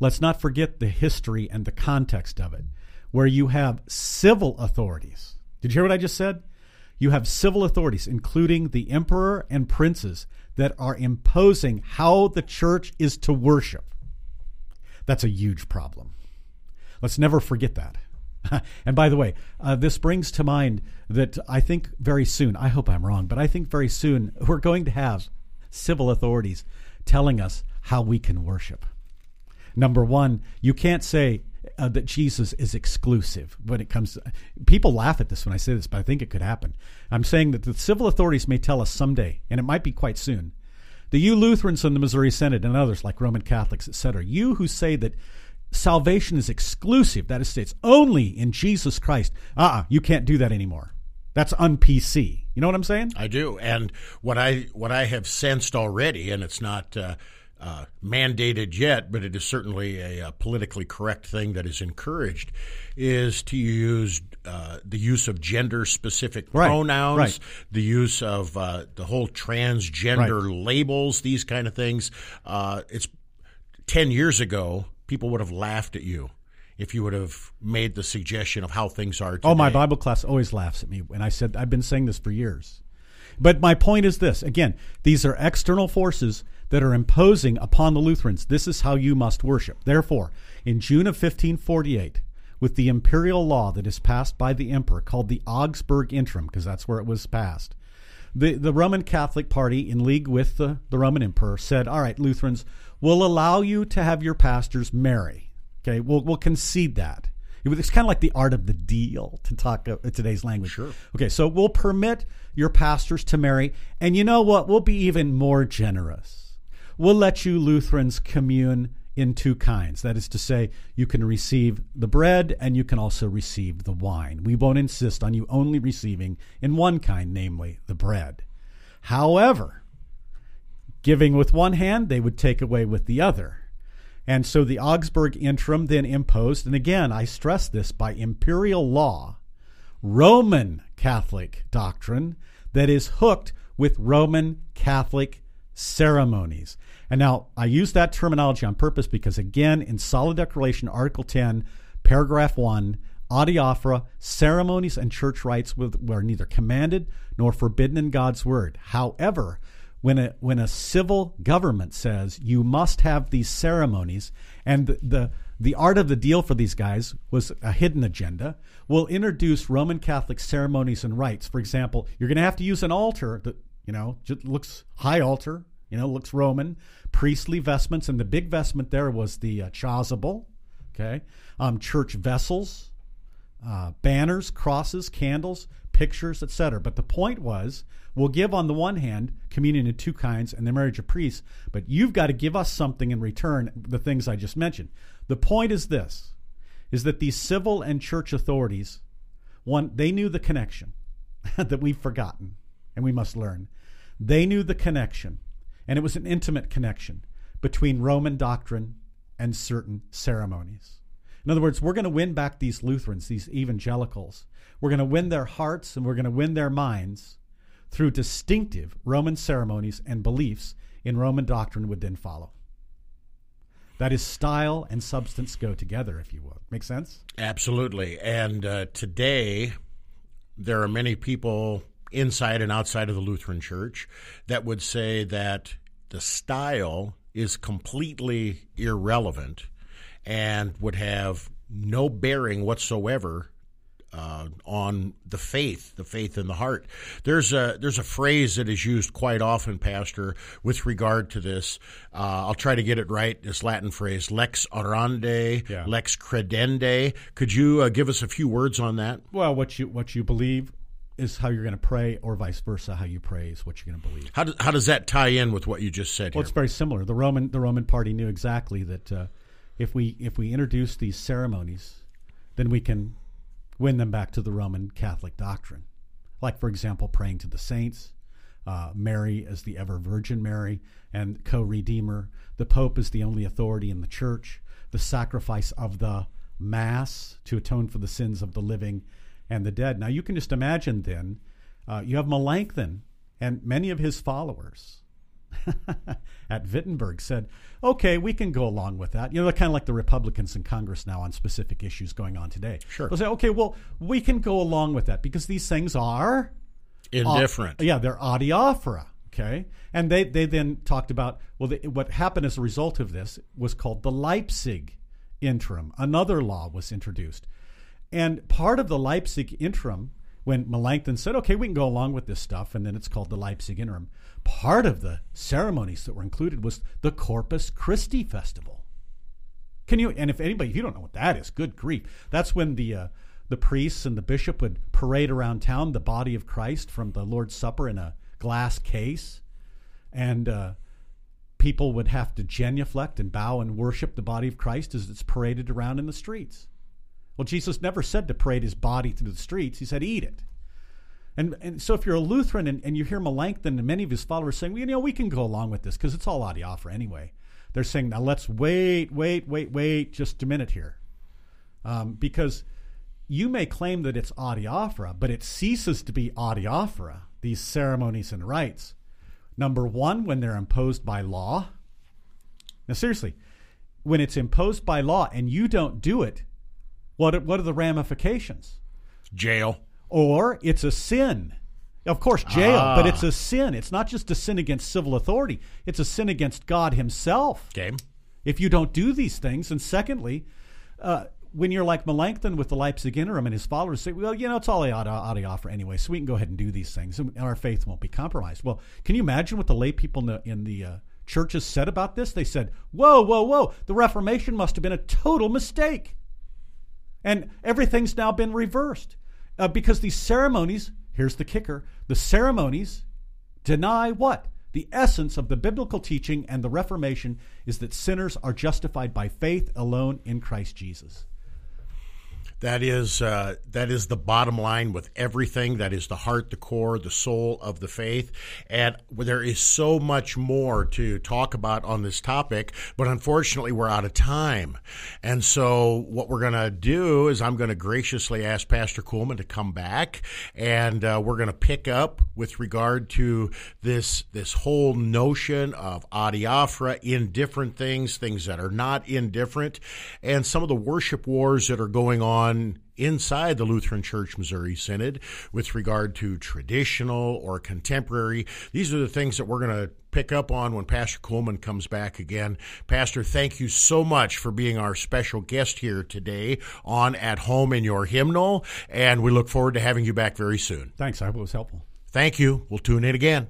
let's not forget the history and the context of it, where you have civil authorities. Did you hear what I just said? You have civil authorities, including the emperor and princes, that are imposing how the church is to worship. That's a huge problem. Let's never forget that. and by the way, uh, this brings to mind that I think very soon, I hope I'm wrong, but I think very soon we're going to have civil authorities telling us how we can worship. Number one, you can't say uh, that Jesus is exclusive when it comes to people laugh at this when I say this, but I think it could happen. I'm saying that the civil authorities may tell us someday, and it might be quite soon, The you Lutherans in the Missouri Synod and others like Roman Catholics, etc., you who say that salvation is exclusive, that is, it's only in Jesus Christ, uh uh-uh, you can't do that anymore. That's un PC. You know what I'm saying? I do, and what I what I have sensed already, and it's not uh, uh, mandated yet, but it is certainly a, a, politically correct thing that is encouraged, is to use uh, the use of gender specific right. pronouns, right. the use of uh, the whole transgender right. labels, these kind of things. Uh, it's ten years ago, people would have laughed at you if you would have made the suggestion of how things are today. Oh, my Bible class always laughs at me when I said I've been saying this for years. But my point is this again, these are external forces that are imposing upon the Lutherans this is how you must worship. Therefore, in June of 1548, with the imperial law that is passed by the emperor called the Augsburg Interim, because that's where it was passed, the, the Roman Catholic Party, in league with the, the Roman emperor, said, All right, Lutherans, we'll allow you to have your pastors marry Okay, we'll we'll concede that. It's kind of like the art of the deal to talk uh, today's language. Sure. Okay, so we'll permit your pastors to marry, and you know what? We'll be even more generous. We'll let you Lutherans commune in two kinds. That is to say, you can receive the bread and you can also receive the wine. We won't insist on you only receiving in one kind, namely the bread. However, giving with one hand, they would take away with the other. And so the Augsburg Interim then imposed, and again, I stress this by imperial law, Roman Catholic doctrine that is hooked with Roman Catholic ceremonies. And now I use that terminology on purpose because, again, in Solid Declaration, Article 10, Paragraph 1, adiaphora, ceremonies and church rites were neither commanded nor forbidden in God's word. However, when a when a civil government says you must have these ceremonies and the, the the art of the deal for these guys was a hidden agenda. We'll introduce Roman Catholic ceremonies and rites. For example, you're going to have to use an altar that you know just looks high altar, you know, looks Roman, priestly vestments, and the big vestment there was the uh, chasuble, okay, um, church vessels, uh, banners, crosses, candles, pictures, etc. But the point was We'll give, on the one hand, communion in two kinds and the marriage of priests, but you've got to give us something in return, the things I just mentioned. The point is this is that these civil and church authorities, one, they knew the connection that we've forgotten and we must learn. They knew the connection, and it was an intimate connection between Roman doctrine and certain ceremonies. In other words, we're going to win back these Lutherans, these evangelicals. We're going to win their hearts and we're going to win their minds through distinctive Roman ceremonies and beliefs in Roman doctrine would then follow. That is, style and substance go together, if you will. Make sense? Absolutely. And uh, today, there are many people inside and outside of the Lutheran Church that would say that the style is completely irrelevant and would have no bearing whatsoever uh, on the faith, the faith in the heart. There's a there's a phrase that is used quite often, Pastor, with regard to this. Uh, I'll try to get it right. This Latin phrase, lex orandi, yeah. lex credendi. Could you uh, give us a few words on that? Well, what you what you believe is how you're going to pray, or vice versa. How you pray is what you're going to believe. How, do, how does that tie in with what you just said? Well, here? it's very similar. The Roman the Roman party knew exactly that uh, if we if we introduce these ceremonies, then we can win them back to the Roman Catholic doctrine. Like, for example, praying to the saints, uh, Mary as the ever Virgin Mary and co Redeemer, the Pope is the only authority in the church, the sacrifice of the Mass to atone for the sins of the living, and the dead. Now you can just imagine then, uh, you have Melanchthon and many of his followers at Wittenberg said, okay, we can go along with that. You know, they're kind of like the Republicans in Congress now on specific issues going on today. Sure. They'll say, okay, well, we can go along with that because these things are Indifferent. uh, yeah, they're adiaphora. Okay, and they they then talked about well, the, what happened as a result of this was called the Leipzig interim. Another law was introduced, and part of the Leipzig interim, when Melanchthon said, "Okay, we can go along with this stuff," and then it's called the Leipzig interim. Part of the ceremonies that were included was the Corpus Christi festival. Can you? And if anybody, if you don't know what that is, good grief! That's when the uh, the priests and the bishop would parade around town the body of Christ from the Lord's Supper in a glass case, and uh, people would have to genuflect and bow and worship the body of Christ as it's paraded around in the streets. Well, Jesus never said to parade his body through the streets; he said, "Eat it." And, and so, if you're a Lutheran and, and you hear Melanchthon and many of his followers saying, well, you know, we can go along with this because it's all adiaphora anyway. They're saying, now let's wait, wait, wait, wait just a minute here. Um, because you may claim that it's adiaphora, but it ceases to be adiaphora, these ceremonies and rites. Number one, when they're imposed by law. Now, seriously, when it's imposed by law and you don't do it, what are, what are the ramifications? Jail. Or it's a sin. Of course, jail, Ah. but it's a sin. It's not just a sin against civil authority, it's a sin against God Himself Okay. if you don't do these things. And secondly, uh, when you're like Melanchthon with the Leipzig Interim and his followers say, well, you know, it's all I ought to, ought to offer anyway, so we can go ahead and do these things and our faith won't be compromised. Well, can you imagine what the lay people in the, in the uh, churches said about this? They said, whoa, whoa, whoa, the Reformation must have been a total mistake. And everything's now been reversed uh, because these ceremonies, here's the kicker the ceremonies deny what? The essence of the biblical teaching and the Reformation is that sinners are justified by faith alone in Christ Jesus. That is uh, that is the bottom line with everything. That is the heart, the core, the soul of the faith. And there is so much more to talk about on this topic, but unfortunately, we're out of time. And so, what we're going to do is, I'm going to graciously ask Pastor Kuhlman to come back, and uh, we're going to pick up with regard to this this whole notion of adiaphora, indifferent things, things that are not indifferent, and some of the worship wars that are going on inside the Lutheran Church Missouri Synod with regard to traditional or contemporary. These are the things that we're going to pick up on when Pastor Kuhlman comes back again. Pastor, thank you so much for being our special guest here today on At Home in Your Hymnal, and we look forward to having you back very soon. Thanks. I hope it was helpful. Thank you. We'll tune in again.